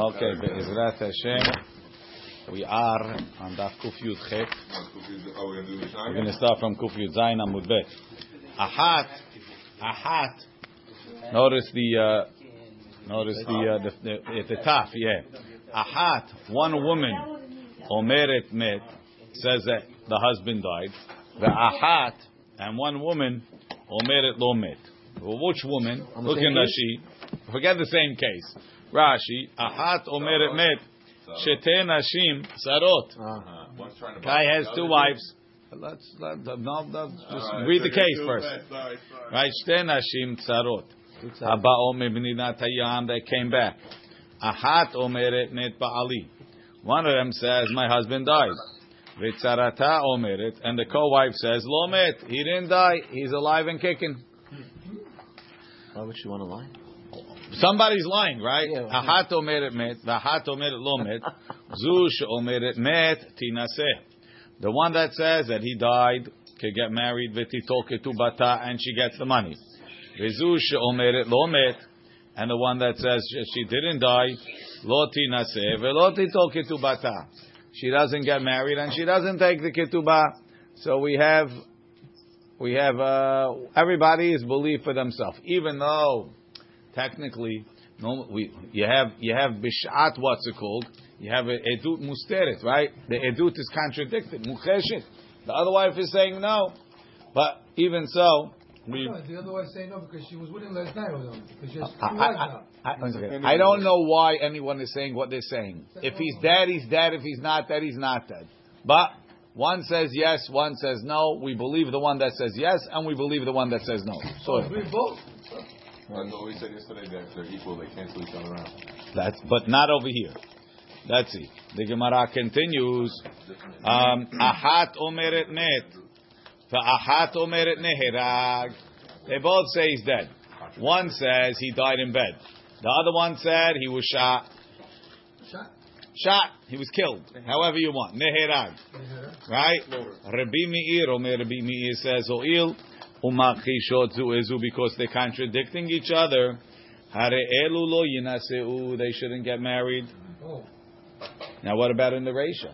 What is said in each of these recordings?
Okay, Be'ezrat Hashem, we are on Daf Kuf Yud Chet. We're going to start from Kuf Yud Zayin Amud Bet. Ahat, Ahat. Notice the, uh, notice the, uh, the, the, the taf, yeah. Ahat, one woman, Omeret Met, says that the husband died. The Ahat, and one woman, Omeret Lo Met. Well, which woman? Look in Rashi. Forget the same case. Rashi, Ahat Omeret Met, Shete Nashim Sarot. Guy has two wives. Let's, let, no, no, just read the case first. Right, Shete Nashim Sarot. Haba Omer B'ninat Hayam, they came back. Ahat Omeret Met Ba'ali. One of them says, my husband died. Vitzarata Omeret, and the co-wife says, Lo Met, he didn't die, he's alive and kicking. Why would she want to lie? Somebody's lying, right? Ahat omeret met, v'ahat omeret lo met, zu met tinaseh. The one that says that he died can get married v'titoketu bata and she gets the money. V'zu lo met, and the one that says she didn't die, lo tinaseh ve'lo titoketu bata. She doesn't get married and she doesn't take the ketubah. So we have, we have, uh, everybody is believed for themselves, even though technically, no, we you have you have bishat. What's it called? You have a edut musteret, right? The edut is contradicted. Mucheshet. The other wife is saying no, but even so, we. No, the other wife saying no because she was winning last night with him. Because she has two I, I. I. I don't know why anyone is saying what they're saying. If he's dead, he's dead. If he's not dead, he's not dead. But one says yes, one says no. We believe the one that says yes, and we believe the one that says no. So So agree both. That's what we said yesterday that if they're equal, they cancel each other out. That's but not over here. Let's see. The Gemara continues. Um, ahat omeret met, ahat omeret neherag. They both say he's dead. One says he died in bed. The other one said he was shot. Shot. Shot. He was killed. However you want. Neherag. Right? Rabbi Meir, Omer Rabbi Meir says, O'il umachishot zu ezu because they're contradicting each other. Hare elu lo yinaseu. They shouldn't get married. Now, what about in the Resha?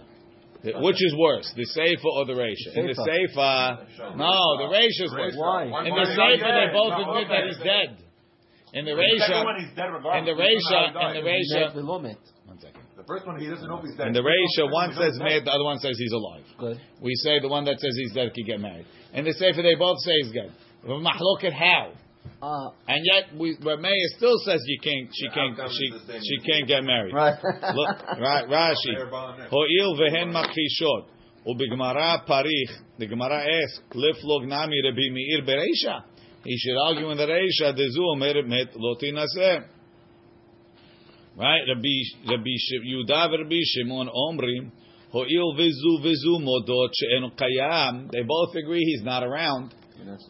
Which is worse, the Seifa or the Resha? In the Seifa, no, the Resha is worse. Why? In the Seifa, they both admit that he's dead. In the Resha, in the Resha, in the Resha, Velomet. one second. The first one, he doesn't know if he's dead. In the Resha, one says mad, the other one says he's alive. Good. We say the one that says he's dead can get married. In the Seifa, they both say he's dead. Mahloket how? Uh, And yet, we, but still says you can't, she can't, she, she can't get married. right. Look, right, Rashi. Ho'il vehen makishot. Ubigmara parich. The Gemara asks, Liflog nami Rabbi Meir bereisha. He should argue in the Reisha, Dezu omer met lo tinaseh. Right? Rabbi, Rabbi Yudah Rabbi Shimon omrim, Ho'il vizu vizu modot she'en kayam. They both agree he's not around.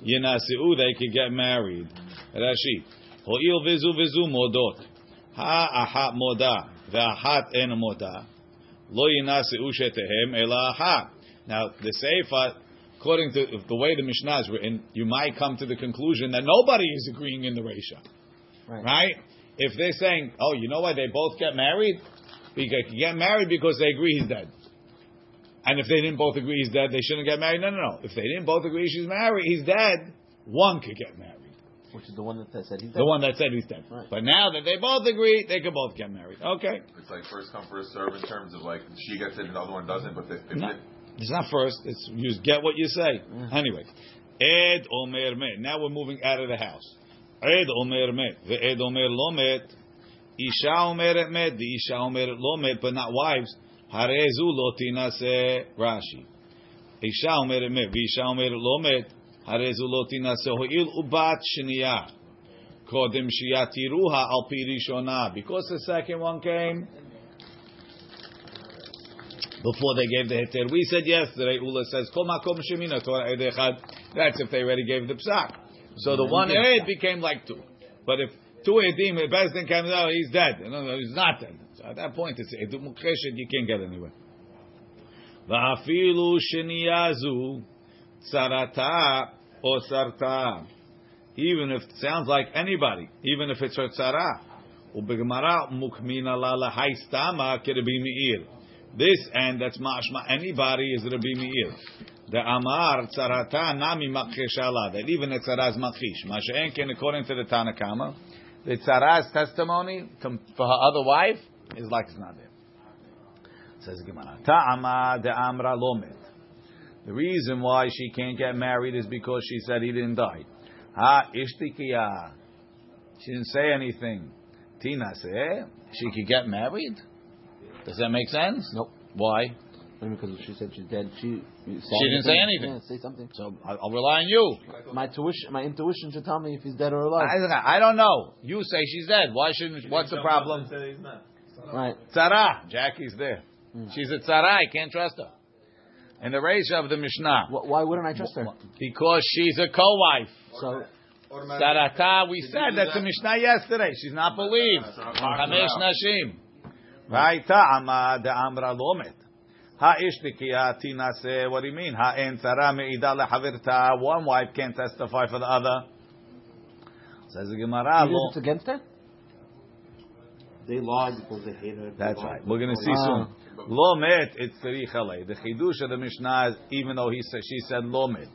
Yinaseu, they could get married. Rashi. Ho'il vizu vizu modot. Ha ahat moda. Ve'ahat en moda. Lo yinaseu shetehem ela aha. Now, the Seifa, according to the way the Mishnah is written, you might come to the conclusion that nobody is agreeing in the Resha. Right. Right? If they're saying, oh, you know why they both get married? Because they get married because they agree he's dead. And if they didn't both agree he's dead, they shouldn't get married. No, no, no. If they didn't both agree she's married, he's dead, one could get married. Which is the one that said he's dead. The one that said he's dead. Right. But now that they both agree, they can both get married. Okay. It's like first come, first serve in terms of like she gets it and the other one doesn't, but if if No, it- it's not first. It's you just get what you say. Mm. Anyway, Ed Omer Met. Now we're moving out of the house. Met. The Ed Omer Lo Met. Isha Omer Met. The Isha Omer Lo Met, but not wives. Harezu Lo Tinase Rashi. Isha Omer Met. Isha Omer Lo Met. Harezu Lo Tinase Ho'il Ubat Shniya. Kodim Shiatiruha Al Pi Rishona. Because the second one came before they gave the heter. We said yesterday, Ula says, Kol makom shemina Torah ed. That's if they already gave the psak. So the one ed became like two. But if two edim, the best thing comes out, he's dead. No, no, he's not dead. So at that point, it's edu mukreshet, you can't get anywhere. Sheniyazu tzarata or sarta. Even if it sounds like anybody, even if it's her tzara. Ubegmara mukmina la lahai stama kirabi meir. This and that's mashma anybody is Rabbi Meir. The Amar tzarata nami makhishala. That even the tzara is makhish. Masha'enkin according to the Tanakama, the tzara's testimony to, for her other wife is like it's not there. Says Gemara. Ta'ama de amra lomet. The reason why she can't get married is because she said he didn't die. Ha ishtikiya. She didn't say anything. Tina say she could get married. Does that make sense? Nope. Why? Because she said she's dead. She She didn't say anything. Yeah, say something. So I'll, I'll rely on you. My tuition, my intuition should tell me if he's dead or alive. I, I don't know. You say she's dead. Why shouldn't? She What's the problem? right. Tzara. Jackie's there. Hmm. She's a tzara. I can't trust her. In the ratio of the Mishnah, Wh- Why wouldn't I trust her? because she's a co-wife. So Tzarata. We said that's the Mishnah yesterday. She's not believed. Chamesh nashim. Right? Ta'ama de amra lomet. Ha'ishtikiya tinase. What do you mean? Ha'en tzara me'ida lehavirta. One wife can't testify for the other. Says the Gemara. you lo- it's against her? They lied because they hate her. That's right. We're going to see Ah. soon. Lo met, it's tzricha The chidush of the Mishnah is, even though he said, she said lo met.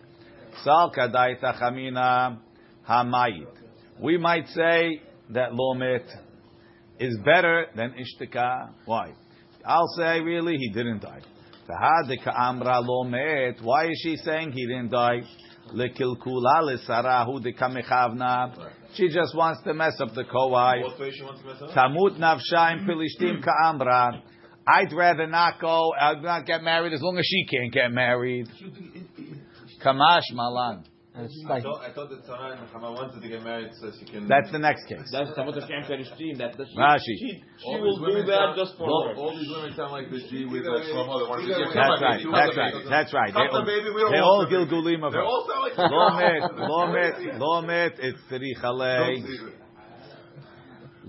Sal kadaita chamina hamayit. We might say that lo met is better than ishtika. Why? I'll say really he didn't die. Tahad ka'amra lo met. Why is she saying he didn't die? Lekilkula lesarahu de kamechavna. She just wants to mess up the co-wife. What way she wants to mess up? Tamut nafsha pilishtim ka'amra. I'd rather not go, I'd not get married as long as she can't get married. Kamash malan. And it's I thought, I thought that Sarah and Hama wanted to get married so she can. That's the next case. That's Tamut Hashem Perishtim. That that ah, she, Rashi. she, she All will these do women that sound- just for all, her. all these women sound like the G with the Shlomo that wanted to get That's right. That's right. That's right. They Come all, on, baby, we they want all gilgulim of They her. all sound like Lomet, lomet, lomet, it's tzrichalei.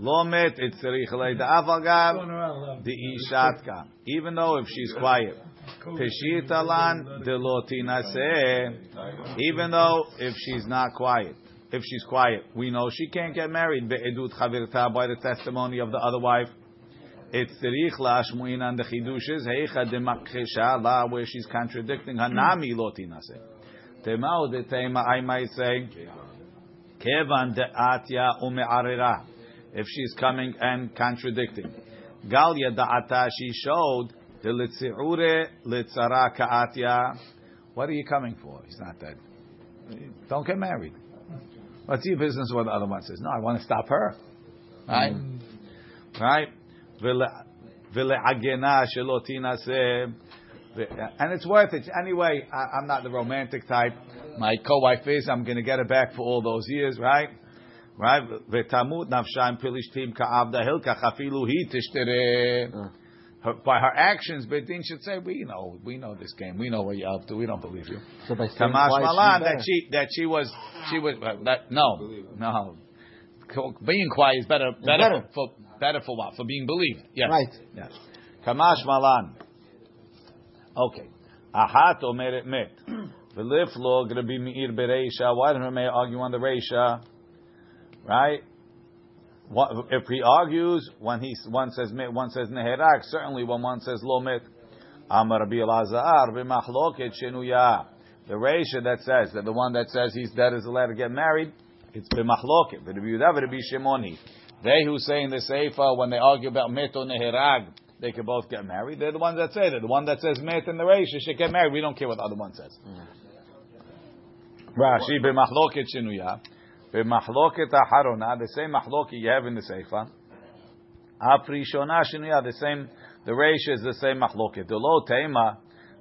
Lomet, it's tzrichalei. The Going avagav, around, the ishatka. Even though if she's quiet. Peshitalan. Even though if she's not quiet, if she's quiet, we know she can't get married. Be'edut chavirta by the testimony of the other wife. It's tzrich la'ashmuin and the chidushes heicha de makhesha la where she's contradicting hanami lotinase. Temau de tema I might say kevan de atya ume'arira if she's coming and contradicting. Galia da'ata she showed the litzi'ure litzara ka'atya. What are you coming for? He's not dead. Don't get married. What's your business what the other one says? No, I want to stop her. Right? Mm. Right? Shelo tinaseh. And it's worth it. Anyway, I, I'm not the romantic type. My co-wife is. I'm going to get her back for all those years, right? Right? V'tamut nafsha pilishtim ka'avda hilka chafilu hi tishtere. Mm. Her, by her actions, Bedin should say, "We know, we know this game. We know what you're up to. We don't believe you." so by quiet, Malan that she that she was she was uh, that no no. Being quiet is better better, better. for better for what? For being believed. Yes. Right. yes. Kamash Malan. Okay. Ahat omeret met. V'lif lo Rabbi Meir bereisha. Why don't we argue on the reisha? Right if he argues when he one says one says neherak certainly when one says lo met Amar Rabbi Elazar b'machloket shenuya. The Reisha that says that the one that says he's dead is allowed to get married, it's b'machloket. Rabbi Yehuda Rabbi Shimoni. They who say in the Seifa when they argue about met or neherag, they can both get married. They're the ones that say that. The one that says met in the Reisha should get married. We don't care what the other one says. Rashi b'machloket shenuya. B'machloket aharona, the same machloket you have in the Seifa. Aprishona shenuya, the same. The Reisha is the same machloket. The lo tema,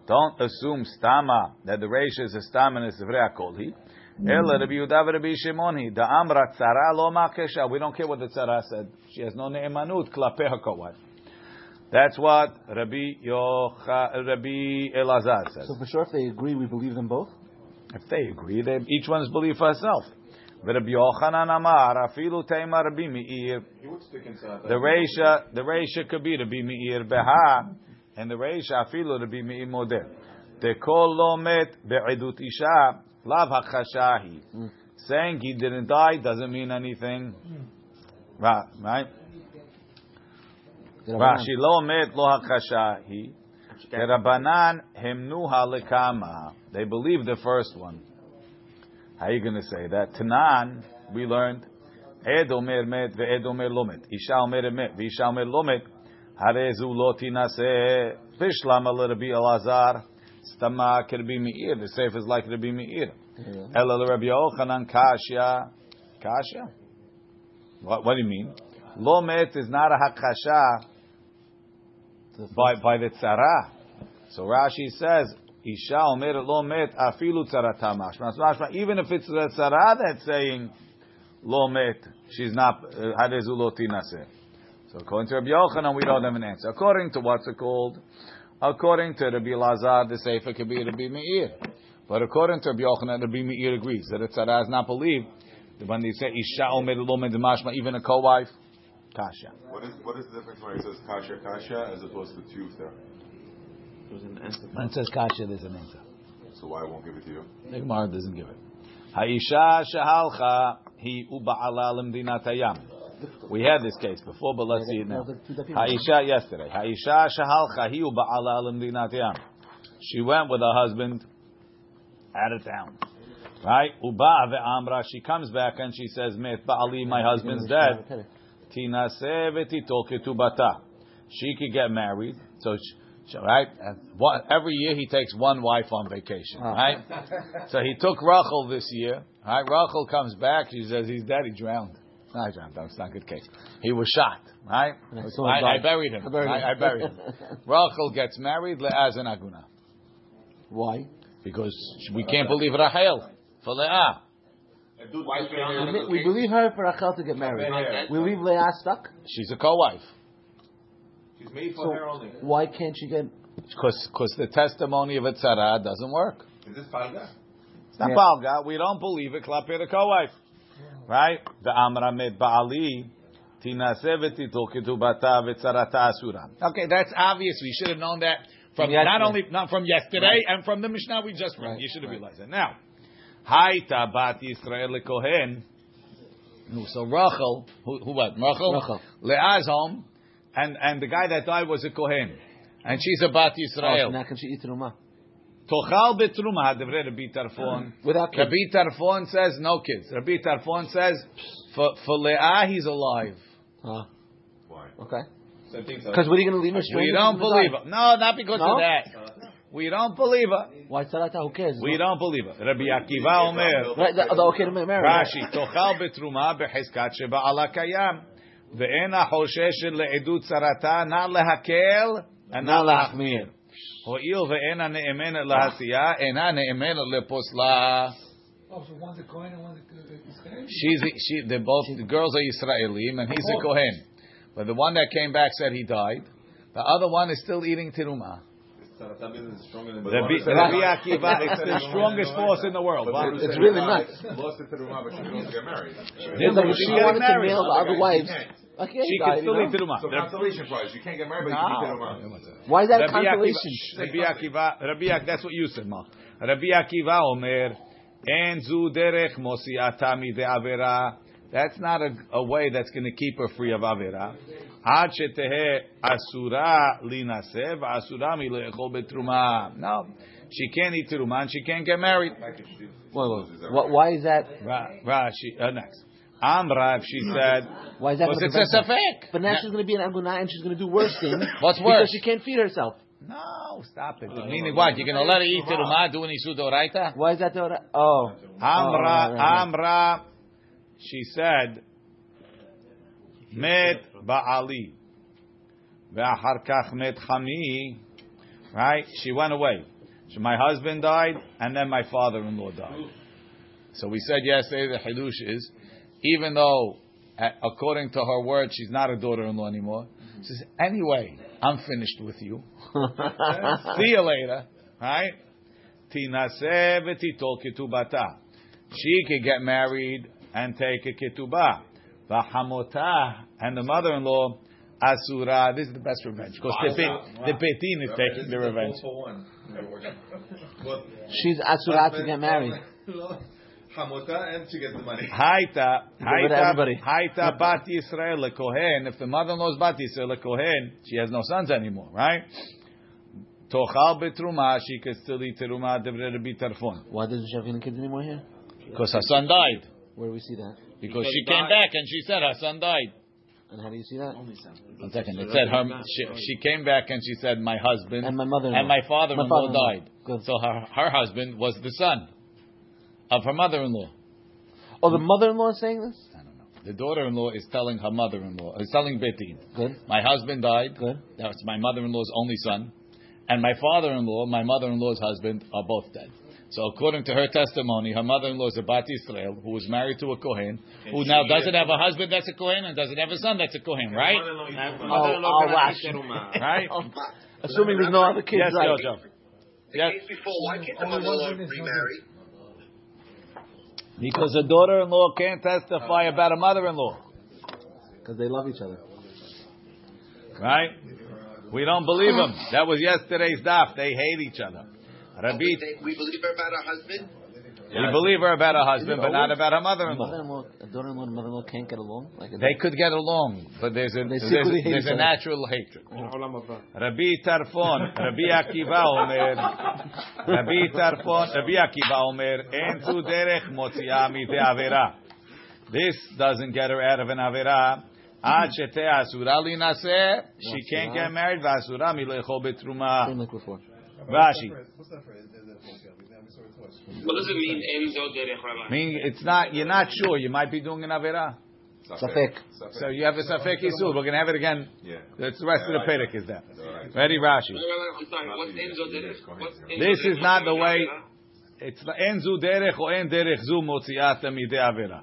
don't assume stama that the Reisha is a stama and it's vrei akolhi. Ela Rabbi Yehuda Rabbi Shimoni, the amra tzara lo makesha. We don't care what the tzara said. She has no ne'emanut klape her co-wife. That's what Rabbi Yocha, Rabbi Elazar says. So for sure, if they agree, we believe them both. If they agree, they, each one's belief for herself. Rabbi Yochanan Amar, afilu teima Rabbi Meir. He would stick inside. The Reisha, the Reisha could be Rabbi Meir Beha, and the Reisha afilu Rabbi Meir Modeh. The kol lo met be'edut isha, lav hachashahi. Saying he didn't die doesn't mean anything. Hmm. Right, right? Rashi lo met lo hakasha hi. Kerabanan hemnuha lekama. They believe the first one. How are you going to say that? Tanan, we learned, Ed omer met ve'ed omer lo met. Isha omer met ve'isha omer lo met. Harezu lo tinase. Bishlam al Rabbi Elazar. Stama Rabbi Meir. The safe is like Rabbi Meir. Ela Rabbi Yochanan kasha. Kasha? What, what do you mean? Lo met is not a hakasha by, by the tzara. So Rashi says, Isha lo met afilu even if it's the tzara that's saying lo met, she's not uh, lo tinaseh. So according to Rabbi Yochanan, we don't have an answer. According to what's it called? According to Rabbi Lazar, the sefer could be Rabbi Meir. But according to Rabbi Yochanan, Rabbi Meir agrees that a tzara is not believed. When they say Isha omer lo met mashma, even a co-wife, kasha. What is what is the difference when it says kasha kasha as opposed to tufta? There's an answer. When it says kasha, there's an answer. So why won't give it to you? The Gemara doesn't give it. Haisha shahalcha hi uba'ala limdinat hayam. We had this case before, but let's see it now. Haisha yesterday. Haisha shahalcha hi uba'ala limdinat hayam. She went with her husband out of town. Right? Uba ve'amra. She comes back and she says, Met ba'ali, my husband's dead. Tinaseh v'titol ketubata. She could get married. So, she, right? And one, every year he takes one wife on vacation, ah. right? so he took Rachel this year. Right? Rachel comes back. She says he's dead. He drowned. No, he drowned. That's not a good case. He was shot. Right? So I, I buried him. I buried I, I him. buried him. Rachel gets married. Leaz and Aguna. Why? Because we can't believe Rahel for Leah. We, we believe her for Rachel to get married. We leave Leah stuck. She's a co-wife. She's made for So her only. why can't she get? Because the testimony of a tzara doesn't work. Is this palga? It's not Yeah. Balga. We don't believe it. Klape the co-wife. Right? The Amra med Baali. Tinaseveti tokitu bata v'tzarata asura. Okay, that's obvious. We should have known that from From not yesterday. only not from yesterday and from the Mishnah we just read. Right, You should have right. realized that. Now, Haita bat Yisrael lekohen. No, So Rachel, who, who what? Rachel? Rachel. Leah's home, and, and the guy that died was a Kohen. And she's a Bat Yisrael. Oh, she Tochal betruma, devre Rabbi Tarfon. Mm. Without kids. Rabbi Tarfon says no kids. Rabbi Tarfon says for, for Leah he's alive. Huh. Why? Okay. Because so what are you going to leave her We don't believe her. No, not because no? of that. Uh, we don't believe her. Why Sarata? Who cares? We don't believe her. Rabbi Akiva Omer. Right, okay, Rashi. Tochal betruma beheskat sheba ala kayam. ואין החוששת לעדות צרתה, נא להקל, נא להחמיר. הואיל ואינה נאמנת לעשייה, אינה נאמנת לפוסלה. Oh, so one's a Kohen and one's a uh, Israeli? She's she. They both the girls are Israelim and he's a Kohen. But the one that came back said he died. The other one is still eating tiruma. Rabbi, Rabbi Akiva, it's the strongest force in the world. Why? It's really nuts. Lost it to the Ruma, but she can also get married. It's like if she She's wanted to married. nail the other wives. Okay, She can you still know? eat tiruma. So consolation prize. You can't get married, but you can No. get Ruma. Why is that a Rabbi consolation? Rabbi Akiva, Rabbi Akiva, that's what you said, Ma. Rabbi Akiva Omer, En zu derech mosiata mide avera. That's not a, a way that's going to keep her free of avera. Ad shetehe asura linasev, asura mi betruma. No, she can't eat truma and she can't get married. Wait, wait. What, why is that? Ra, Rashi, uh, next. Amrav, she said, Why is that? because it's a safek. But now she's going to be an aguna and she's going to do worse things. What's worse? Because she can't feed herself. No, stop it. Meaning what? You're going to let her eat truma, do an isudoraita? Why is that? Oh. Amra, Oh, right, right, right. Amra, she said, Met Ba'ali. Ve'achar kach met Chami. Right? She went away. So my husband died, and then my father-in-law died. So we said yesterday the Hidush is, even though, according to her word, she's not a daughter-in-law anymore, she says, anyway, I'm finished with you. See you later. Right? Tinaseh v'titol ketubata. She could get married and take a ketubah. V'hamotah and the mother-in-law asura. This is the best revenge because the, pe- the petin is taking the revenge. for. She's asura to get married. Hamota and she gets the money. Haita, Give it to haita, haita bat Yisrael lekohen. If the mother-in-law is bat Yisrael lekohen, she has no sons anymore, right? Tochal betruma, she could still eat teruma devre Rabbi Tarfon. Why doesn't she have any kids anymore here? Because her son died. Where do we see that? Because she came back and she said her son died. And how do you see that? Only son. One second. It said her. She, she came back and she said, "My husband And my mother-in-law. and my father-in-law, My father-in-law. died." Good. So her her husband was the son of her mother-in-law. Oh, the mother-in-law is saying this? I don't know. The daughter-in-law is telling her mother-in-law, is telling Betin, Good. "My husband died. Good. That was my mother-in-law's only son, and my father-in-law, my mother-in-law's husband, are both dead." So according to her testimony, her mother-in-law is a Bat Israel who was married to a Kohen, who now doesn't have a husband that's a Kohen and doesn't have a son that's a Kohen, oh, right? Oh, oh, Rashi. Right? Assuming there's no other kids, Yes, right? Jojo. Yes. case before, why can't the oh, mother-in-law one remarry? Because a daughter-in-law can't testify about a mother-in-law, Because they love each other. right? We don't believe them. That was yesterday's daf. They hate each other. Rabbi, We, think- we believe her about her husband? we believe her about her husband, but not about her mother-in-law. Mother-in-law, a daughter-in-law and mother-in-law can't get along. Like They could get along, but there's a They there's, secretly there's a natural hatred. Rabbi Tarfon, Rabbi Akiva Omer, Rabbi Tarfon, Rabbi Akiva Omer, En tu derech motzia mite avera. This doesn't get her out of an avera. Ad shete asura li naseh, she can't get married, vasura milechol betruma. Same like before. Rashi. What does it mean, Enzo Derech it's not, you're not sure, you might be doing an avera. Safek. So you have a safek isul. We're going to have it again. Yeah. That's the rest of the Yeah, I perek is that. Alright. Ready, Rashi. I'm sorry, Enzo Derech? What's Enzo This is not the way. It's the en zu derech or en derech zu motziat midei avera.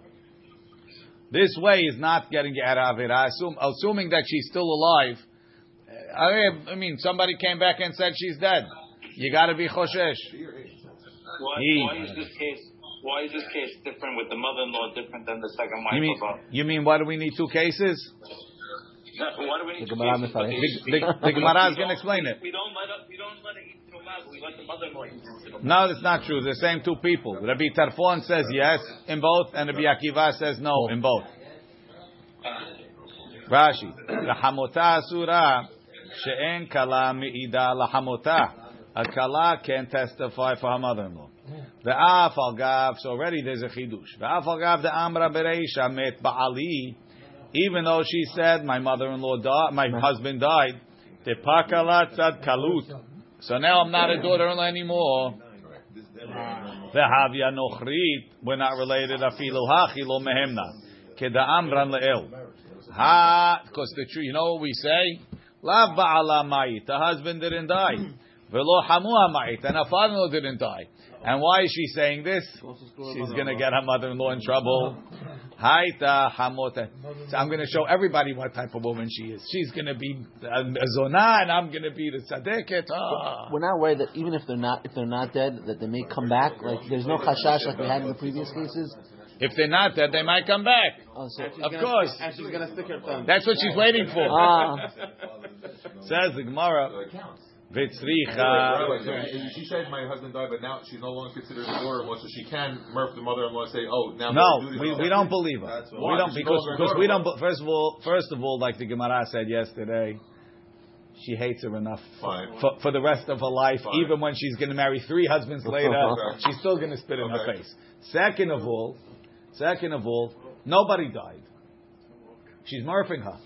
This way is not getting you out of avera. Assume, assuming that she's still alive. uh, I mean, somebody came back and said she's dead. You got to be choshesh. Why, why is this case? Why is this case different with the mother-in-law different than the second wife? You mean, uh, you mean why do we need two cases? Why do we need The two Gemara cases? The, the, the Gemara is going to explain it. We don't let her, we don't let her eat truma, but we let the mother-in-law eat truma. No, that's not true. The same two people. Rabbi Tarfon says yes in both, and Rabbi Akiva says no in both. Rashi, lahamota asura she'en kala mi'ida lahamota. A kala can testify for her mother-in-law. The afal gav. So already there's a chidush. The afal gav the amra bereisha met ba'ali. Even though she said my mother-in-law died, my husband died. The pakala tzad kalut. So now I'm not a daughter-in-law anymore. The havya nochrit. We're not related. Afilu hachi lo mehemna. Keda amran le'el. Ha, because the true, you know what we say? Lav ba'ala ma'it. The husband didn't die. Velo hamua ma'it. And her father-in-law didn't die. And why is she saying this? She's going to get her mother-in-law in trouble. Haita hamota. So I'm going to show everybody what type of woman she is. She's going to be a, a zonah, and I'm going to be the tzaddiket. Ah. We're not worried that even if they're not if they're not dead, that they may come back. Like there's no chashash like we had in the previous cases. If they're not dead, they might come back. Oh, so, Of course. And she's gonna stick her thumb. That's what she's waiting for. ah, Says the Gemara. She said my husband died, but now she's no longer considered a daughter-in-law, so she can murk the mother-in-law and say, "Oh, now No, we, we don't believe her. We why. don't because no because we don't. First of all, first of all, like the Gemara said yesterday, she hates her enough Fine. for, for the rest of her life. Fine. Even when she's going to marry three husbands later, Okay. she's still going to spit in her Okay. face. Second of all, second of all, nobody died. She's murphing her.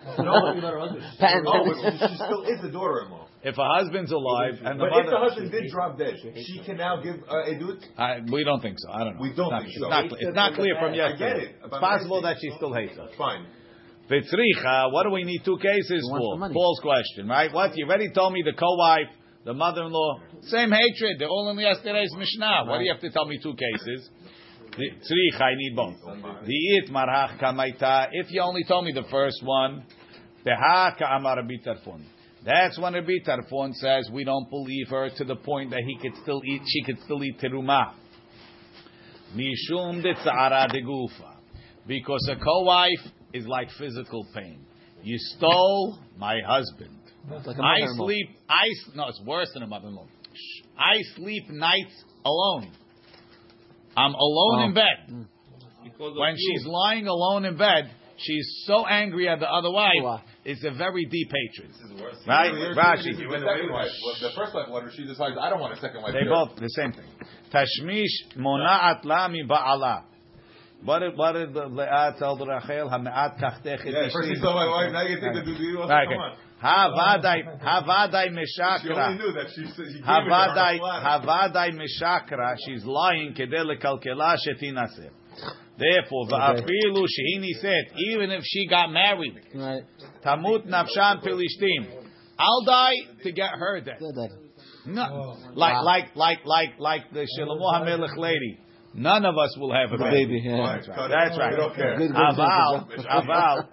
patent. Oh, but she, she still is the daughter-in-law. If her husband's alive and the But mother, if the husband did drop dead, she can now give uh, edut. I, we don't think so. I don't know. We don't it's think not, so. It's not, it's not clear from I get it, It's but possible that she still hates her. Fine. Vitzricha, what do we need two cases He wants the for? money. Paul's question, right? What? You already told me the co-wife, the mother-in-law, same hatred. They're all in yesterday's Mishnah. Why do you have to tell me two cases? The Tzricha, I need both. The it marach kamaita. If you only told me the first one, the ha ka'amar Rabbi Tarfon. That's when Rabbi Tarfon says we don't believe her to the point that he could still eat, she could still eat teruma. Mishum de tzara de gufa. Because a co-wife is like physical pain. You stole my husband. Like a I sleep. I no, it's worse than a mother-in-law. I sleep nights alone. I'm alone in Oh. bed. Mm. Because of When you. she's lying alone in bed, she's so angry at the other wife. Wow. It's a very deep hatred. This is worse. Right? You're Rashi. The second wife. Well, the first wife, whether she decides, I don't want a second wife. They either. both the same thing. Tashmish mona'at la mi ba'ala. What did what did the Leah tell the Rachel? Hame'at kachtech Yeah, first you ishti. saw my wife, now you think the dude you Right, Come on. Havadai havadai Meshakra. She only knew that she, she gave it to Havadai her havadai meshakra. She's lying kedei lekalkela shetinaseh. Therefore, va'afilu shehini said, even if she got married, tamut nafshan pilishtim. I'll die to get her dead. No, like, like, like, like, like the Shlomo Hamelech lady. None of us will have a The baby. baby, yeah. Fine, cut it. That's right. We don't care. Good, good Aval, aval,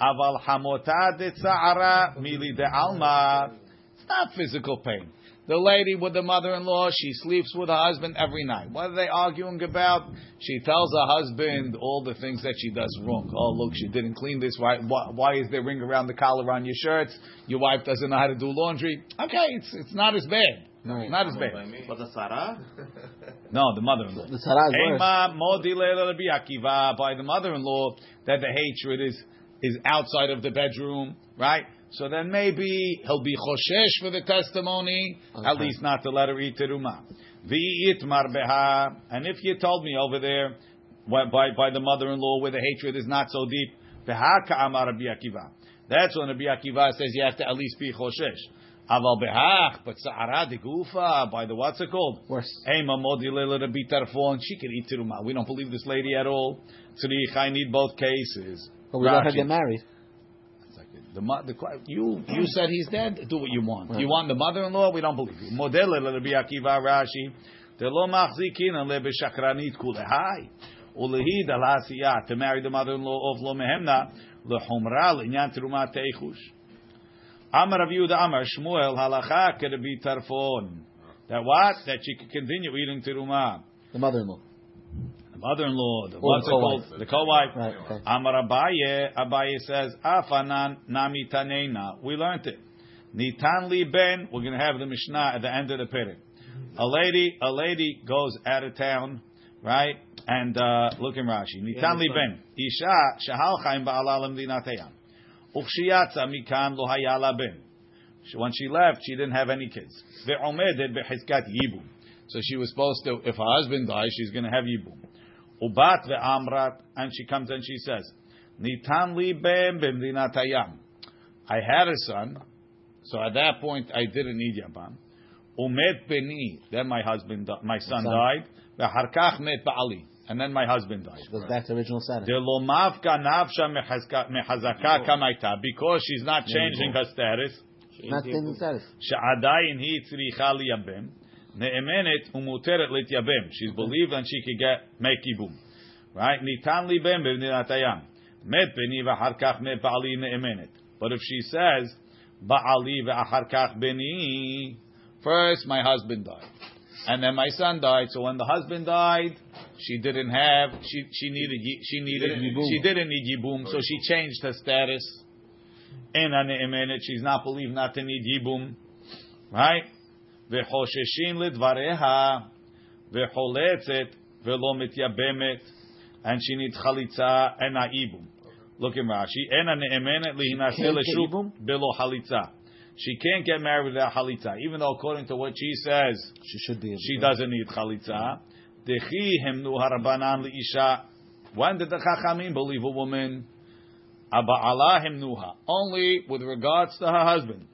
aval hamota de tzara mili de alma. It's not physical pain. The lady with the mother-in-law, she sleeps with her husband every night. What are they arguing about? She tells her husband all the things that she does wrong. Oh, look, she didn't clean this. Why, why, why is there ring around the collar on your shirts? Your wife doesn't know how to do laundry. Okay, it's, it's not as bad. Right. Not as bad. But the Sarah? No, the mother-in-law. The Sarah is worse. Ema modi leila Rabbi Akiva by the mother-in-law that the hatred is is outside of the bedroom, right? So then maybe he'll be choshesh for the testimony, at least not to let her eat teruma. V'itmar beha, and if you told me over there by, by, by the mother-in-law where the hatred is not so deep, beha ka'amar Rabbi Akiva. That's when Rabbi Akiva says you have to at least be choshesh. Aval behach, but sa'ara de gufa, by the what's it called? Worse. Ema modi Rabbi Tarfon, she can eat teruma. We don't believe this lady at all. Tzrich, I need both cases. But we let her Rashi. get married. The, the you you said he's dead. Do what you want. You want the mother-in-law? We don't believe you. Model Rabbi Akiva Rashi. Delo machzikin ale b'shakranit kulehai. Ulehid al hasiyah to marry the mother-in-law of lo mehemna lehumra l'inyan terumat teichush. Amar Rav Yehuda Amar Shmuel halacha could be tarfon. That what? That she could continue eating teruma. The mother-in-law. The mother-in-law, the what's called? co-wife. The co-wife. Right. Okay. Amar Abaye, Abaye says, Afanan nami tanena. We learned it. Nitan li ben. We're going to have the Mishnah at the end of the period. A lady, a lady goes out of town, right? And uh, look in Rashi. Nitan li ben. Isha shahal chaim ba'ala lemdinatayam. Uchshiyatza mikan lo hayala ben. She- When she left, she didn't have any kids. Ve'omedet behizkat yibum. So she was supposed to, if her husband dies, she's going to have yibum. Ubat ve'amrat, and she comes and she says, Nitan li ben b'mdinat hayam. I had a son, so at that point I didn't need yabam. Umet beni, then my husband, my son Son. died. Ve'harkach met ba'ali, and then my husband died. Goes back to original status. Delo mavka nafsha mehazka- mehazaka kamaita, because she's not changing her status. Not changing status. שעדיין היא צריכה לייבם, נאמנת ומותרת להתייבם. She's believed and she could get, make ייבום. Right? ניתן ליבם במדינת הים. מת בני ואחר כך מת בעלי נאמנת. But if she says, בעלי ואחר כך בני, first my husband died. And then my son died. So when the husband died, she didn't have, she, she needed, yi- she needed, Yibum. she didn't need yibum, so she changed her status. אין הנאמנת, she's not believed not to need ייבום, right? וחוששים לדבריה, וחולצת ולא מתייבמת, and she needs חליצה, אין הייבום. Look in Rashi, אין הנאמנת להינשא Can't get לשוק ייבום? בלא חליצה. She can't get married without chalitza, even though according to what she says, she should be. She doesn't need chalitza. Dechi himnu harabanan liisha. When did the chachamim believe a woman? Aba'ala himnuha. Only with regards to her husband.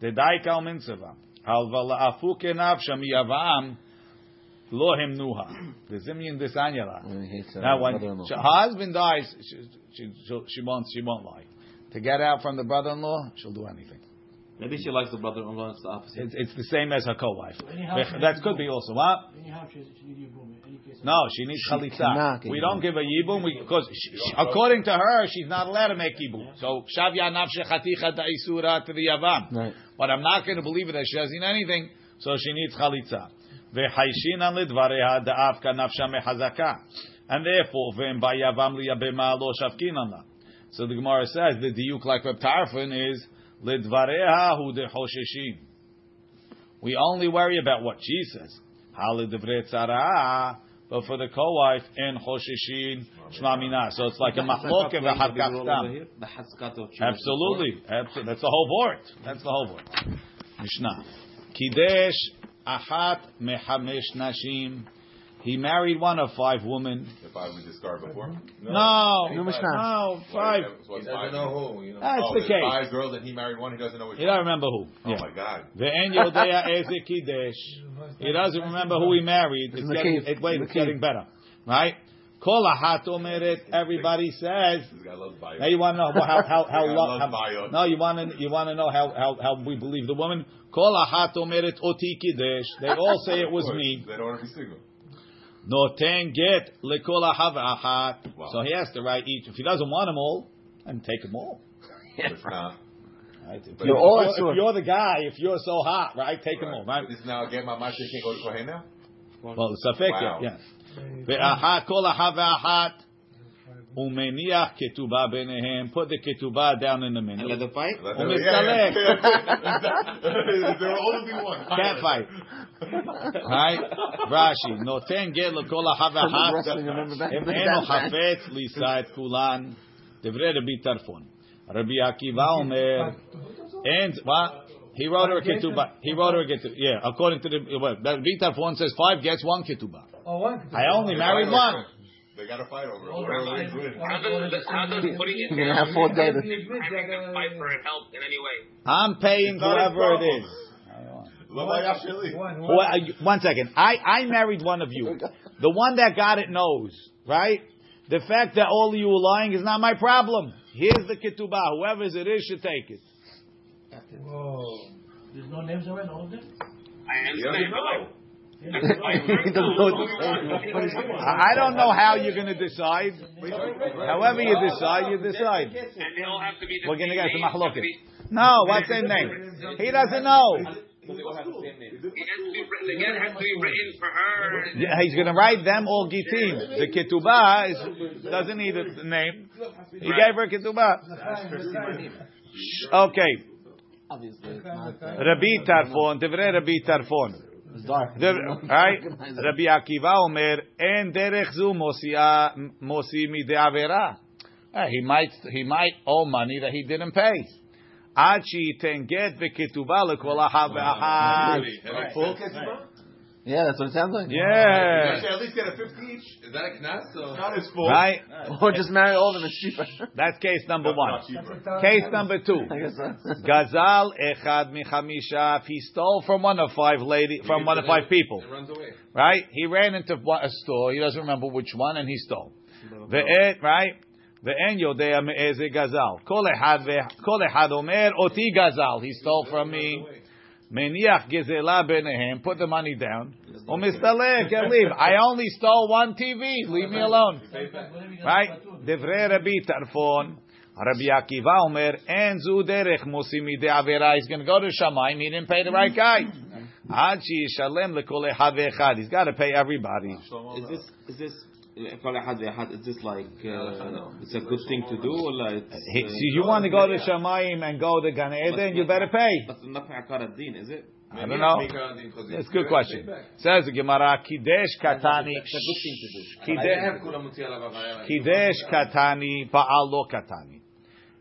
The kal minseva. Halva la'afu kenav shamiyavam. Lo himnuha. The Zimyan desanyala. Now when her husband dies, she, she, she, she won't, she won't lie. To get out from the brother-in-law, she'll do anything. Maybe she likes the brother-in-law. It's the opposite. It's, it's the same as her co-wife. That could be also what? Anyhow, she, she needs yibum any case. No, she needs She chalitza. We don't give a yibum because she, she- according to her, she's not allowed to make yibum. So shavya nafshe chaticha da'isura to the yavam. Right. But I'm not going to believe it that she doesn't need anything. So she needs chalitza. V'chayshinan lidvareha da'afka nafsha mechazaka. And therefore, v'em bayavam liyabema lo shavkinan la. So the Gemara says the diuk like Reb Tarfon is lidvareha hu dechosheshin. We only worry about what she says. But for the co-wife, en choshishin shma mina. So it's like a tam. The haskato. Absolutely, absolutely. That's the whole word. That's the whole word. Mishnah. Kidesh achat mechamesh nashim. He married one of five women. If I we discard before. No, No Mishnah. no, five. So it's He doesn't know who. You know. That's oh, the case. Five girls and he married one. He doesn't know which. He one. don't remember who. Oh Yeah. my God. Ve'en yodea eze kidesh. He doesn't remember who he married. It's in the getting, it, wait, In it's getting better, right? Kol ahat. Everybody says. This guy loves bio. Now you want to know how how how, Yeah, lo- love how no you want to you want to know how, how how we believe the woman. Kol ahat omeret oti kidesh. They all say it was me. They don't want to be single. Noten get lekol ahat. So he has to write each. If he doesn't want them all, then take them all. Right? If, you're, all if, you're, if you're the guy, if you're so hot, right, take them all, right? This is now get my master can't go to Kohen now. Well, safek, Wow. yeah. Ve'ahat kol ahat. Umeniach ketubah benehem. Put the ketubah down in the And middle. let the fight. That's it. Mr. There will only be one. Can't fight. right? Rashi. Noten get lekol ahav ahat. Wrestling, remember back Em then? eno hafetz lisa et kulan. Devrei Rabbi Tarfon. Rabbi Akiva omer. And what? He wrote her a ketubah. He wrote her a ketubah. Yeah, according to the what? Rabbi Tarfon says five gets one ketubah. Oh, one. I only married one. They got to fight over it. Whoever right. wins, wins. How does, how does putting it You're gonna down have four days. I make them fight for it help in any way? I'm paying whatever It's not a whoever it problem. is. Love like actually. One, Well, one. I- one second. I, I married one of you. The one that got it knows, right? The fact that all of you are lying is not my problem. Here's the ketubah. Whoever it is should take it. Whoa. There's no names around all of them? I He doesn't understand, but know. He. I don't know how you're going to decide. However you decide, you decide. We're going to get to be- No, what's his name? He doesn't know. It has to be written, for her. He's going to write them all gitim. The ketubah is, doesn't need a name. He gave her ketubah. Okay. Rabbi Tarfon, Devrei Rabbi Tarfon. It's dark. The- right? Rabbi Akiva Omer, en derech zu mosia mosi mide avera. Eh, He might he might owe money that he didn't pay. Ad sheiten get v'ketubah lekol ahav ve'ahad. Right. Full ketubah? Yeah, that's what it sounds like. You Yeah. should at least get a 50 each. Is that a knas? So not as full. Right? Or just marry all of them. It's cheaper. That's case number one. Case number two. I guess so. Gazal echad michamisha. If he stole from one of five lady, from one of five people, It runs away. right? He ran into a store. He doesn't remember which one, and he stole. Ve'et, right? Ve'en yodea me'eze gazal. Kol echad ve- kol echad omer oti gazal. He stole from me. Meniach gezela benehem. Put the money down. Umistalek oh, and leave. I only stole one TV. Leave me alone. Right? Devrei Rabbi Tarfon. Rabbi Akiva Omer, en zu derech musi mide avera. He's going to go to Shamayim. He didn't pay the right guy. Mm-hmm. Ad shalem lekol echad. He's got to pay everybody. Is this is this kol ahad ve'ahad, is this like uh, it's a good thing to do or it's, He- uh, so you want to go to Shamayim and go to Gan Eden, you better pay. But not ma'akar din, is it? I don't know. That's a good question. Says the Gemara, Kidesh Katani. It's a good thing to do. Kidesh, Kidesh Katani, Baal Lo Katani.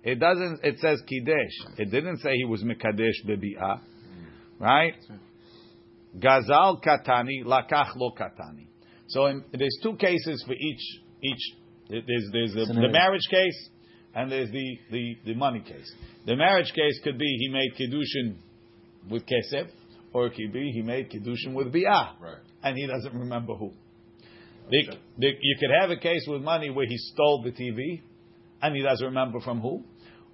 It doesn't, it says Kidesh. It didn't say he was Mekadesh Bebi'ah. Right? Gazal Katani, Lakach Lo Katani. So in, there's two cases for each, each, there's, there's the, the marriage case and there's the, the, the money case. The marriage case could be he made Kiddushin with Kesef, or it could be he made Kiddushin with Bi'ah Right. and he doesn't remember who. The, the, you could have a case with money where he stole the TV and he doesn't remember from who,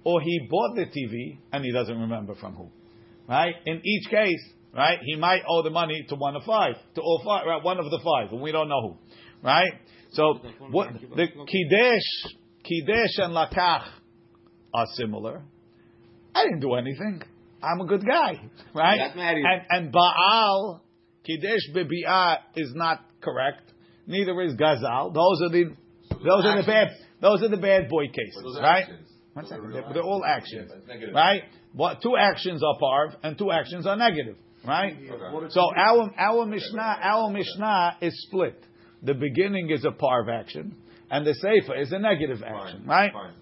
or he bought the TV and he doesn't remember from who. Right? In each case, right, he might owe the money to one of five, to all five, right, one of the five, and we don't know who. Right? So what the Kidesh, Kidesh and Lakach are similar. I didn't do anything. I'm a good guy, right? And and Baal Kidesh bebi'ah is not correct. Neither is Gazal. Those are the those are the bad those are the bad boy cases, Those are right? actions. One Those are second. real They're, they're all actions. actions, Yeah, right? What two actions are parv and two actions are negative, right? So our our Mishnah our Mishnah is split. the beginning is a parv action, and the seifa is a negative action, Fine, right? Fine.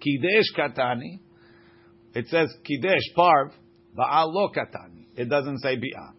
Kidesh katani. It says kidesh parv, ba'al lo katani. It doesn't say bi'ah.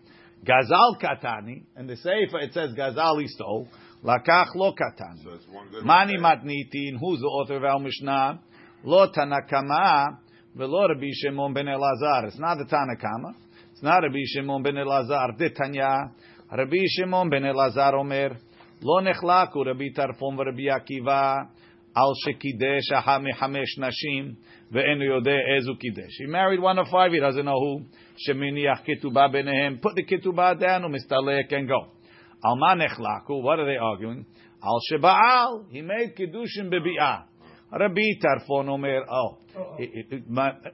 Gazal katani, and the seifa it says gazal stole. Lakach lo katani. So. Mani matnitin. Who's the author of our Mishnah? Lo Tanakama velo Rabbi Shimon ben Elazar. It's not the Tanakama. Rabbi Shimon ben Elazar. De Tanya. Rabbi Shimon ben Elazar Omer. Lo nechlaku Rabbi Tarfon v'Rabbi Akiva. Al shekidesh aha mechamesh nashim ve'enu yodeh. He married one of five. He doesn't know who. Sheminiach ketubah benehem. Put the ketubah down. Umistalek and go. Al ma nechlaku. What are they arguing? Al. He made kedushin bebi'ah. Rabbi Tarfon Omer, oh,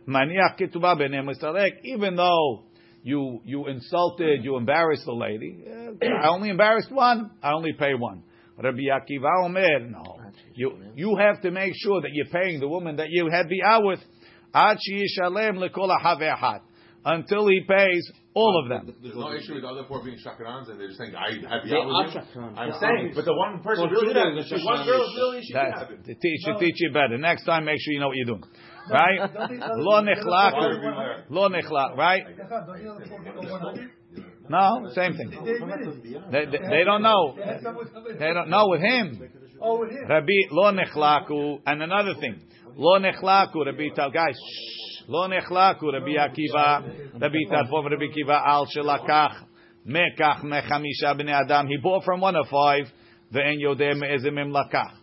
maniach ketubah benem mistalek. Um even though you you insulted, you embarrassed the lady, I only embarrassed one. I only pay one. Rabbi Akiva Omer, no, you you have to make sure that you're paying the woman that you had the hour with. Ad yishalem havehat until he pays all of them. There's no issue with the other four being chakrans, and they're just saying, I have They the are with you. I'm saying, but the one person Well, really Judah did. is a One girl really, she can That, have it. to teach you better. Next time, make sure you know what you're doing. Right? Lo nechlaku. Lo nechlak. Right? No, same thing. They, they, they don't know. They don't know with him. Oh, with him. Rabbi lo nechlaku. And another thing, lo nechlaku. Rabbi Tal guys. Lo nechlaku. Rabbi Akiva. Rabbi Tarfon. Rabbi Akiva al shelakach mekach mechamisha bnei adam. He bought from one of five. Yodeh me'ezeh mem lakach.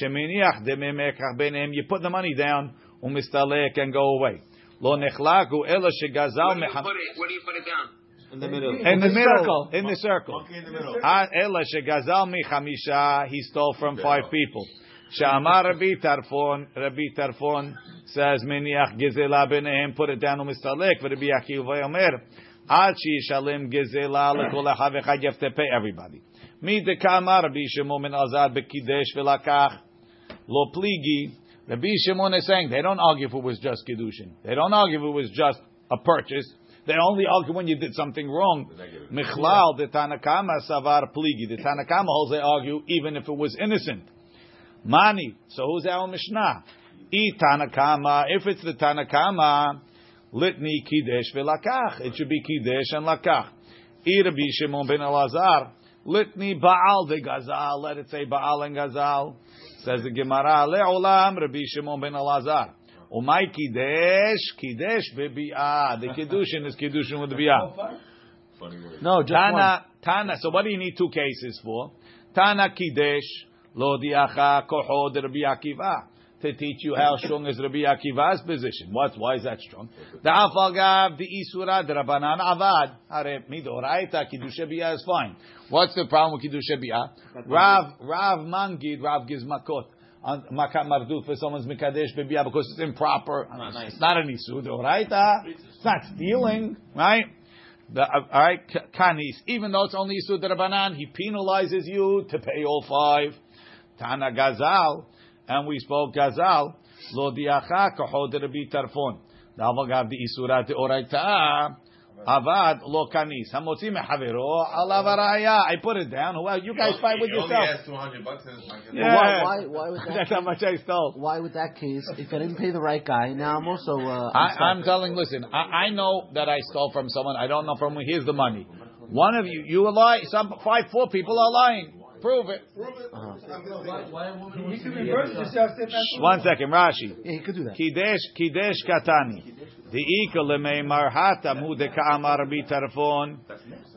Sheminiach mekach benem. You put the money down. Umistalek and go away. Lo nechlaku ela shegazal Where you mecham. put it? Where do you put it down? In the middle. In the middle. In the circle. Monkey in the middle. Ah, Ela shegazal mechamisha. he stole from five people. Sha'amar Rabbi Tarfon, Rabbi Tarfon says, Miniach gezela benehem, put it down on Mistalek, Rabbi Akiva Omer, Ad shalem gezela lekol achav echad, you have to pay everybody. Mi dekama Rabbi Shimon ben Azad bekidesh velakach, lo pligi. Rabbi Shimon is saying, they don't argue if it was just Kiddushin. They don't argue if it was just a purchase. They only argue when you did something wrong. Michlal, the Tanakama savar pligi. The Tanakama holds they argue even if it was innocent. Mani. So who's our Mishnah? E Tanakama. If it's the Tanakama, litni kidesh velakach. It should be kidesh and lakach. E Rabbi Shimon ben Elazar. Litni baal vegazal. Let it say baal and gazal. Says the Gemara. Le'olam Rabbi Shimon ben Elazar. Umay kidesh, kidesh bebi'ah. The kiddushin is kiddushin with the bi'ah. No, just Tana, Tana. So what do you need two cases for? Tana Kidesh, Lo Diacha Koho de Rabbi Akiva. To teach you how strong is Rabbi Akiva's position. What? Why is that strong? The Afagav, the Isura, the Rabbanan Avad. Are Midoraita, Kiddush Biyah is fine. What's the problem with Kiddush Biyah? Rav, Rav Mangid, Rav gives makot. on Makat Mardut for someone's Mikadesh Bibiyah because it's improper. Not nice. It's not an Isur, Doraita. It's not stealing, right? The, uh, all right, kanis. Even though it's only Yisud Rabbanan, he penalizes you to pay all five. Tana Gazal, and we spoke Gazal. Lo diacha kahod Rabbi Tarfon. Davagav the Isurat Oraita. Avad lo kanis. Hamotzi mehavero alav araya. I put it down. Well, you guys fight with He only yourself. has 200 bucks in his pocket. Yeah. Why, why, why would that That's how much I stole. Why with that case, if I didn't pay the right guy, now I'm also. Uh, I, I'm telling. Listen, I, I know that I stole from someone. I don't know from who. Here's the money. One of you, you are lying. Some five, four people are lying. Prove it. Uh-huh. Why a woman wants to be reverse One second, Rashi. Yeah, he could do that. Kidesh, Kidesh Katani. The Ika lemeimar hatamu de ka'amar bitarfon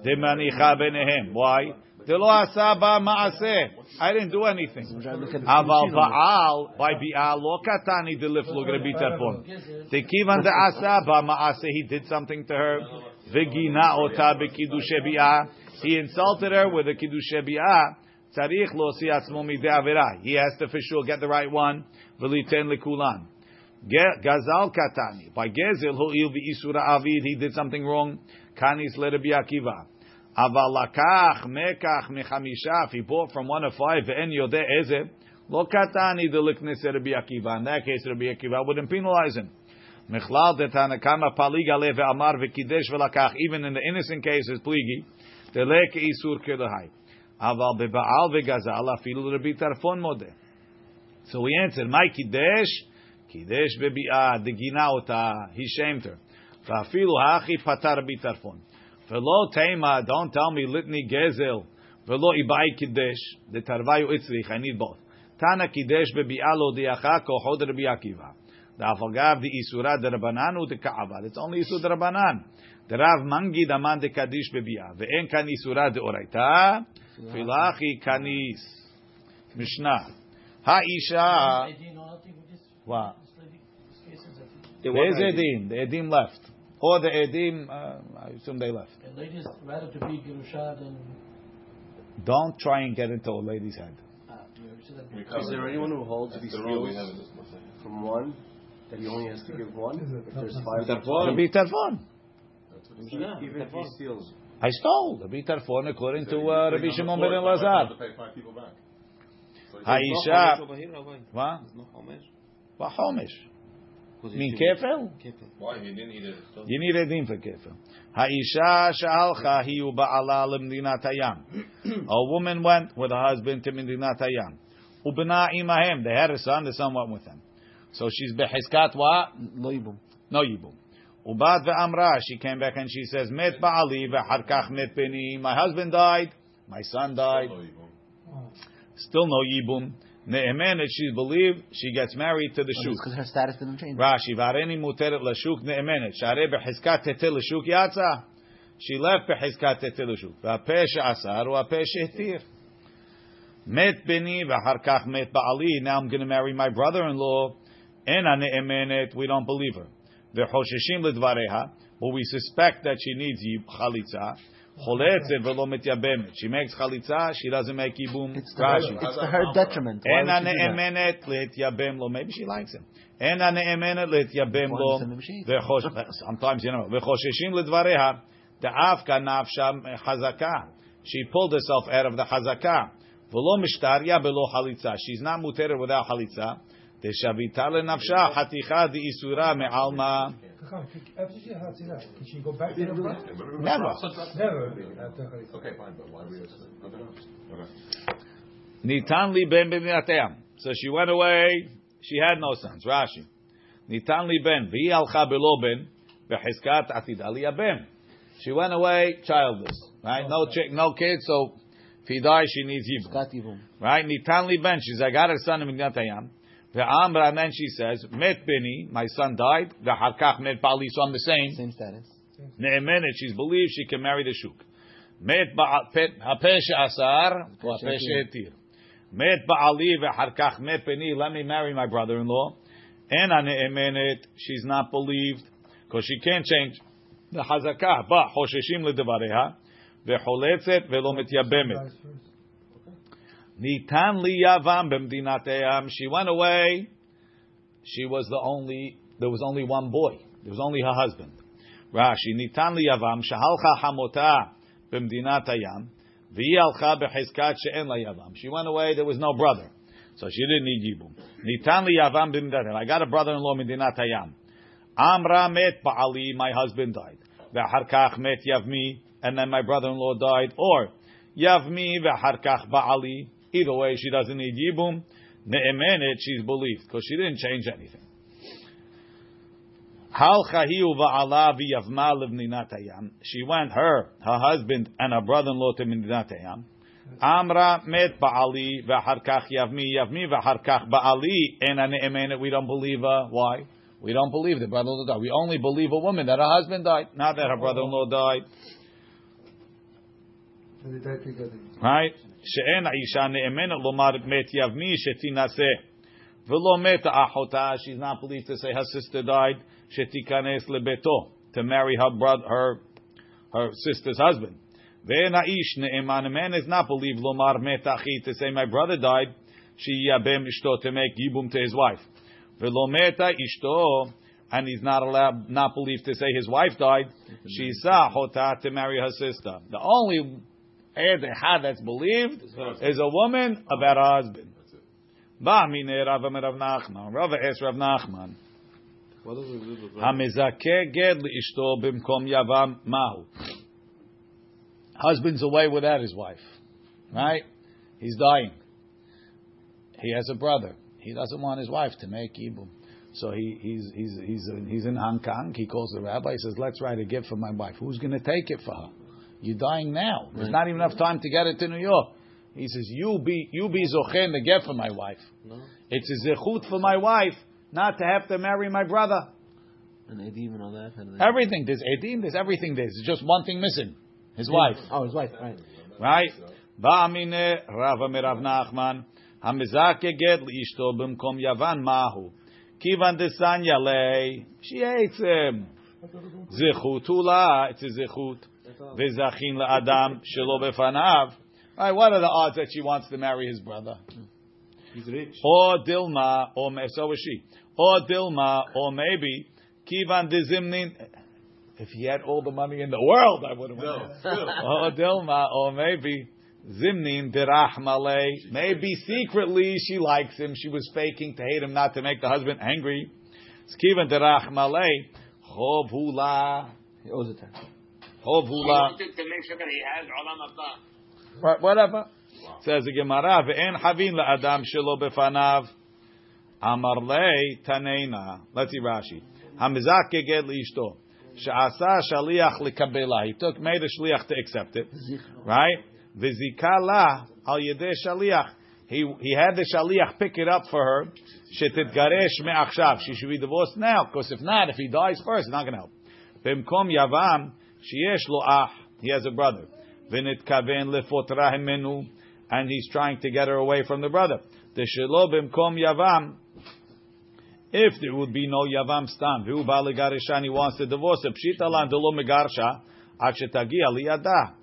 de manicha benehem. Why? De lo asaba ma'aseh. I didn't do anything. Aval Baal by Baal lo katani de liflug Rabbi Tarfon. The kivan de asaba ma'aseh. He did something to her. V'gina ota bekidushe bi'ah. He insulted her with a kidushe bi'ah. Tzarich lo si atzmo. He has to for sure get the right one. By Gezel. He did something wrong. He bought from one of five. In that case, wouldn't penalize him. Even in the innocent cases. So we answered, my kiddush, kiddush bebi'ah, degina ota, he shamed her. Va'afilu hachi patar Rabbi Tarfon. Velo tema, don't tell me litni gezel. Velo ibai kiddush, the tarvayu itzrich, I need both. Tana kiddush bebi'ah lo diacha kohod Rabbi Akiva. The afagav the isura de rabananu de ka'aval. It's only isur de rabanan. The rav mangi daman de kadish bebi'ah. Ve'en kan isura de oraita. Filachi kanis. Mishnah. Ha'isha. Edim know nothing. What? This lady, this case is that They Where's Edim? The Edim left. Or the Edim, uh, I assume they left. the ladies rather to be Gerusha than. Don't try and get into a lady's head. You ever see that? Is there anyone who holds That's these the rule we fields have in this Masechah. from one that he only has to give one? If there's five, Tarfon. The Tarfon. even if he steals. I stole the Tarfon according to uh, Rabbi He's on the Shimon ben floor, so I have Elazar. to pay five people back. So he- Ha'isha. Over here, Rabbi. What? There's no. What Homish? Mean it's kefil? Kefil. Why? He didn't eat it. So- You need Edim for kefil. Ha'isha sha'alcha hi uba'ala limdinat hayam. A woman went with her husband to Midinat hayam. Ubna imahem. They had a son. The son went with them. So she's behizkat what? Lo yibum. No yibum. Ubad ve'amra, she came back and she says, Met ba'ali ve'harkach met beni. My husband died, my son died, No, you won't. still no yibum. Ne'emenet, she's believed, she gets married to the shuk. Because her status didn't change. Rashi, v'areni muteret l'shuk ne'emenet. Share behizkat tetel l'shuk yatza. She left behizkat tetel l'shuk. V'apeh she'asar, v'apeh she'tir. Met beni ve'harkach met ba'ali. Now I'm going to marry my brother-in-law. Ena ne'emenet, we don't believe her. Ve'chosheshim l'dvareha, but we suspect that she needs yib- chalitza. Choletzet ve'lo mityabemet. She makes chalitza, she doesn't make yibum. It's to, her, it's to her detriment. Why Ena would she do that? ne'emenet le'etyabem lo. Maybe she likes him. Ena ne'emenet le'etyabem Why lo. does maybe she- Ve'chosh- Sometimes, you know, ve'chosheshim l'dvareha. Da'afka nafsha chazaka. She pulled herself out of the chazaka. V'lo mishtarya below chalitza. She's not muteret without chalitza. Deshavita le'nafsha haticha di'isura me'alma. After she had can she go back to the front? Never. Never. Okay, fine, but why we? Okay. Okay. Nitan li ben b'minateam. So she went away. She had no sons. Rashi. Nitan li ben v'hi alcha below ben v'chizkat atida li ben. She went away childless. Right? No chick, no kids. So if he dies, she needs yibum. Right? Nitan li ben. She's I got a son in Mignatayam. Ve'amra, and then she says, Met bini, my son died. Ve'harkach met ba'ali, so I'm the same. Same status. Ne'emenet, she's believed she can marry the shuk. Met ba'al, pet, hapeh she'asar, or hapeh she'etir. Met ba'ali ve'harkach met bini, let me marry my brother-in-law. Ena ne'emenet, she's not believed, because she can't change the hazakah. But, hosheshim ledevareha, ve'choletzet ve'lo mityabemet. Nitan li yavam b'mdinateam. She went away. She was the only. There was only one boy. There was only her husband. Rashi. Nitan li yavam shahalcha hamota b'mdinatayam. V'hi alcha b'chizkat she'en la yavam. She went away. There was no brother, so she didn't need yibum. Nitan li yavam b'mdinatayam. I got a brother-in-law b'mdinatayam. Amra met ba'ali. My husband died. V'harkach met yavmi, and then my brother-in-law died. Or Yavmi v'harkach ba'ali. Either way, she doesn't need yibum. Ne'emenet, she's believed because she didn't change anything. She went, her, her husband, and her brother-in-law to Midinatayam. Amra met ba'ali v'harkach yavmi yavmi v'harkach ba'ali ena ne'emenet. We don't believe her. Why? We don't believe the brother-in-law died. We only believe a woman that her husband died, not that her brother-in-law died. And they died together. Right? שאין האישה נאמנת לומר מת יבמי שתינשא ולא מתה אחותה, she's not believed to say her sister died, שתיכנס לביתו, to marry her brother, her, her sister's husband. ואין האיש נאמן, a man is not believed לומר מת אחי, to say my brother died, שיייבם אשתו, to make yibum to his wife. ולא מתה אשתו, and he's not allowed, not believed to say his wife died, שישא אחותה, to marry her sister. The only Ed Echad that's believed is a woman about her husband. Ba mine Rav Amar Rav Nachman. Rav es Rav Nachman. What does it do with Hamizakeh ged liishto bimkom yavam mahu. Husband's away without his wife. right? He's dying. He has a brother. He doesn't want his wife to make ibum. So he, he's, he's, he's, in, he's in Hong Kong. He calls the rabbi. He says, let's write a gift for my wife. Who's going to take it for her? You're dying now. There's not even enough time to get it to New York. He says, you be, you be zochen the get for my wife. No. It's a zechut for my wife not to have to marry my brother. And Edim and all that. They- Everything. There's edim. There's everything. There's just one thing missing. His wife. Oh, his wife. Right. Right? Ba'amine Rava Mirav Nachman Hamizake ged liishto b'mkom Yavan mahu Kivan desan yalei She hates him Zechut ula It's a zechut V'zachin la'adam Shelo befanav Right, what are the odds that she wants to marry his brother? He's rich. Or Dilma, or so is she. Or Dilma, or maybe Kivan dezimnin. If he had all the money in the world, I would have. No, or Dilma, or maybe Zimnin dirach malay. Maybe secretly she likes him. She was faking to hate him, not to make the husband angry. Skivan dirach malay. Chov hula. He owes it to her. Chov He hula. wanted to make sure that he has Olam Haba. Right, whatever. Says the Gemara, ve'en havin la'adam shelo befanav. Amar lei taneina. Let's see Rashi. Hamizak geged liishto. She'asa shaliach likabela. He took, made a shliach to accept it. Right? V'zika la al yedei shaliach. He, he had the shaliach pick it up for her. Shetitgaresh me'achshav. She should be divorced now, because if not, if he dies first, it's not going to help. B'mkom yavam, sheyesh lo ach. He has a brother. V'nitkaven lefotra himenu. And he's trying to get her away from the brother. The shelo b'mkom yavam. If there would be no yavam stam, garishan, he wants to divorce her. Pshita lan delo megarsha, ad shetagia liyada.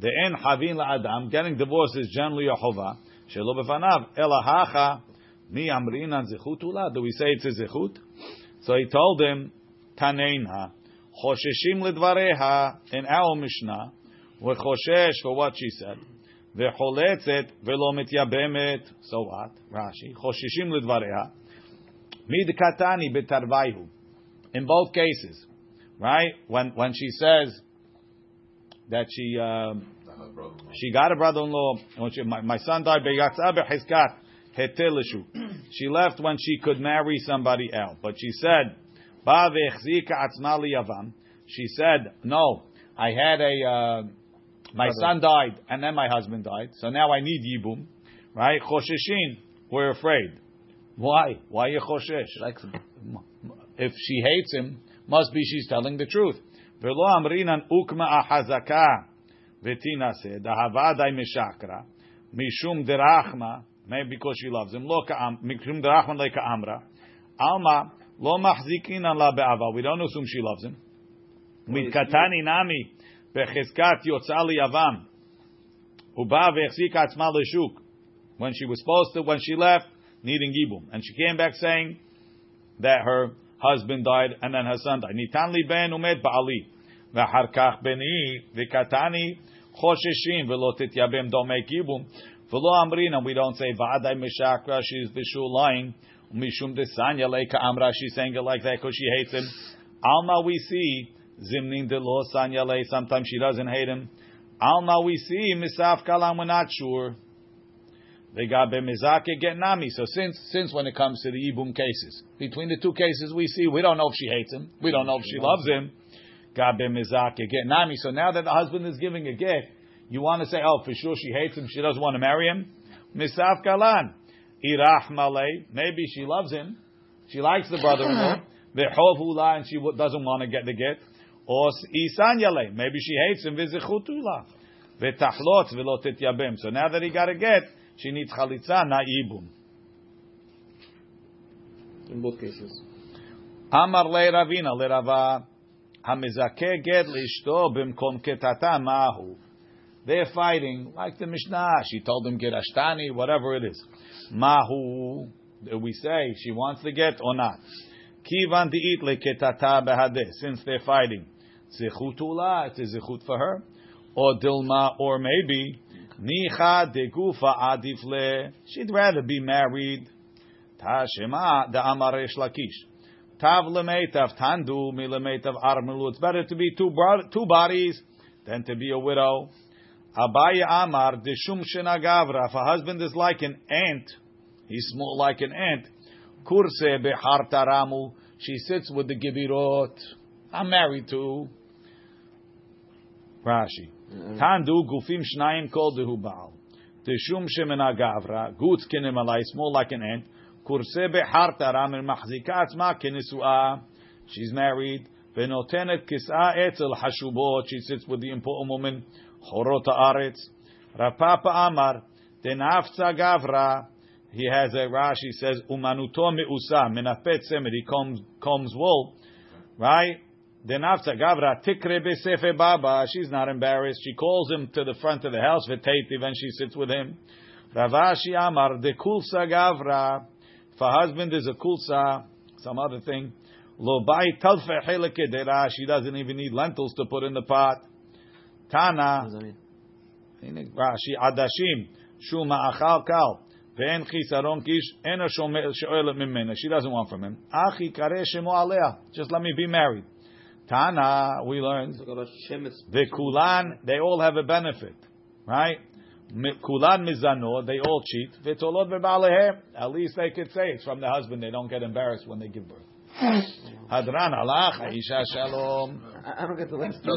The en havin la'adam, getting divorced is generally a chova. Shelo b'fanav, ela hacha, mi amrinan zechut ula. Do we say it's a zechut? So he told him, taneina, Choshesim lidvareha in our Mishnah, we're choshesh for what she said. Vecholetzet velo mityabemet. So what? Rashi. Chosheshim lidvareha. Midkatani betarvayhu. In both cases, right? When when she says that she um, she got a brother-in-law. When she, my, my son died. She left when she could marry somebody else, but she said באה והחזיקה עצמה ליוון. She said, no, I had a uh, my son died, and then my husband died, so now I need yibum, right? Chosheshin, we're afraid. Why? Why you choshesh? She likes him. If she hates him, must be she's telling the truth. V'lo amrinan ukma ahazaka v'tina said dahavadai mishakra mishum derachma maybe because she loves him lo ka'am mishum derachma le ka'amra alma lo mahzikinan la be'ava we don't assume she loves him mitkatani nami בחזקת יוצאה ליוון, ובאה והחזיקה עצמה לשוק, when she was supposed to, when she left, needing yibum. And she came back saying that her husband died and then her son died. ניתן לי בן ומת בעלי, ואחר כך בני וקטני חוששים ולא תתייבם, don't make V'lo amrina, we don't say va'adai mishakra, she's b'shul lying. Mishum desanya leka amra, she's saying it like that because she hates him. Alma we see, zimnin de lo sanya le, sometimes she doesn't hate him. Alma we see, misaf kalam, we're not sure. They got bemizake get nami. So since since when it comes to the ibum cases, between the two cases we see, we don't know if she hates him, we don't know if she loves him. Got bemizake get nami. So now that the husband is giving a get, you want to say, oh, for sure she hates him. She doesn't want to marry him. Misaf kalan. Irach malay. Maybe she loves him. She likes the brother-in-law. V'chov hula, and she doesn't want to get the get. Or isan yale. Maybe she hates him. V'zichut hula. V'tachlot v'lo tityabem. So now that he got a get, she needs chalitza, not ibum. In both cases. Amar le Ravina le Rava hamizake get lishto b'mkom ketata mahu. They're fighting like the Mishnah. She told him get ashtani, whatever it is. Mahu. We say she wants to get or not. Kivan di'it le ketata behadeh. Since they're fighting, zichut ula. It's a zichut for her, or dilma, or maybe nicha degufa adif le. She'd rather be married. Tashema the amar Resh Lakish. Tav lemeitav tandu mi lemeitav armelu. It's better to be two two bodies than to be a widow. Abaye Amar Deshum Shenagavra. If a husband is like an ant, he's small like an ant. Kurse Behartaramu. She sits with the Gibirot. I'm married to Rashi. Mm-hmm. Tandu Gufim Shnaim called the Hubal. Deshum Shemenagavra. Gutz Kinemalai. Small like an ant. Kurse Behar Taram. And Ma Kinesua. She's married. Venotenet Kis'a Etzel Hashubot. She sits with the important woman. Chorot Haaretz. Rav Papa Amar, Denafza Gavra. He has a Rashi says Umanuto Meusa Menapet Semer. He combs, combs wool, right? Denafza Gavra Tikre Besefe Baba. She's not embarrassed. She calls him to the front of the house. vetaitiv, and she sits with him. Rav Ashi Amar Dekulsa Gavra. If her husband is a kulsa, some other thing, lo bay talfe She doesn't even need lentils to put in the pot. Tana. Rashi adashim shu ma'achal kal ve'en chisaron kish ena sho'elet mimena. She doesn't want from him. Achi kare shemo alea. Just let me be married. Tana, we learned. The kulan, they all have a benefit, right? Kulan mizano, they all cheat. V'tolot ve'balehem. At least they could say it's from the husband. They don't get embarrassed when they give birth. Hadran alach, Aisha shalom. I I don't get the last two.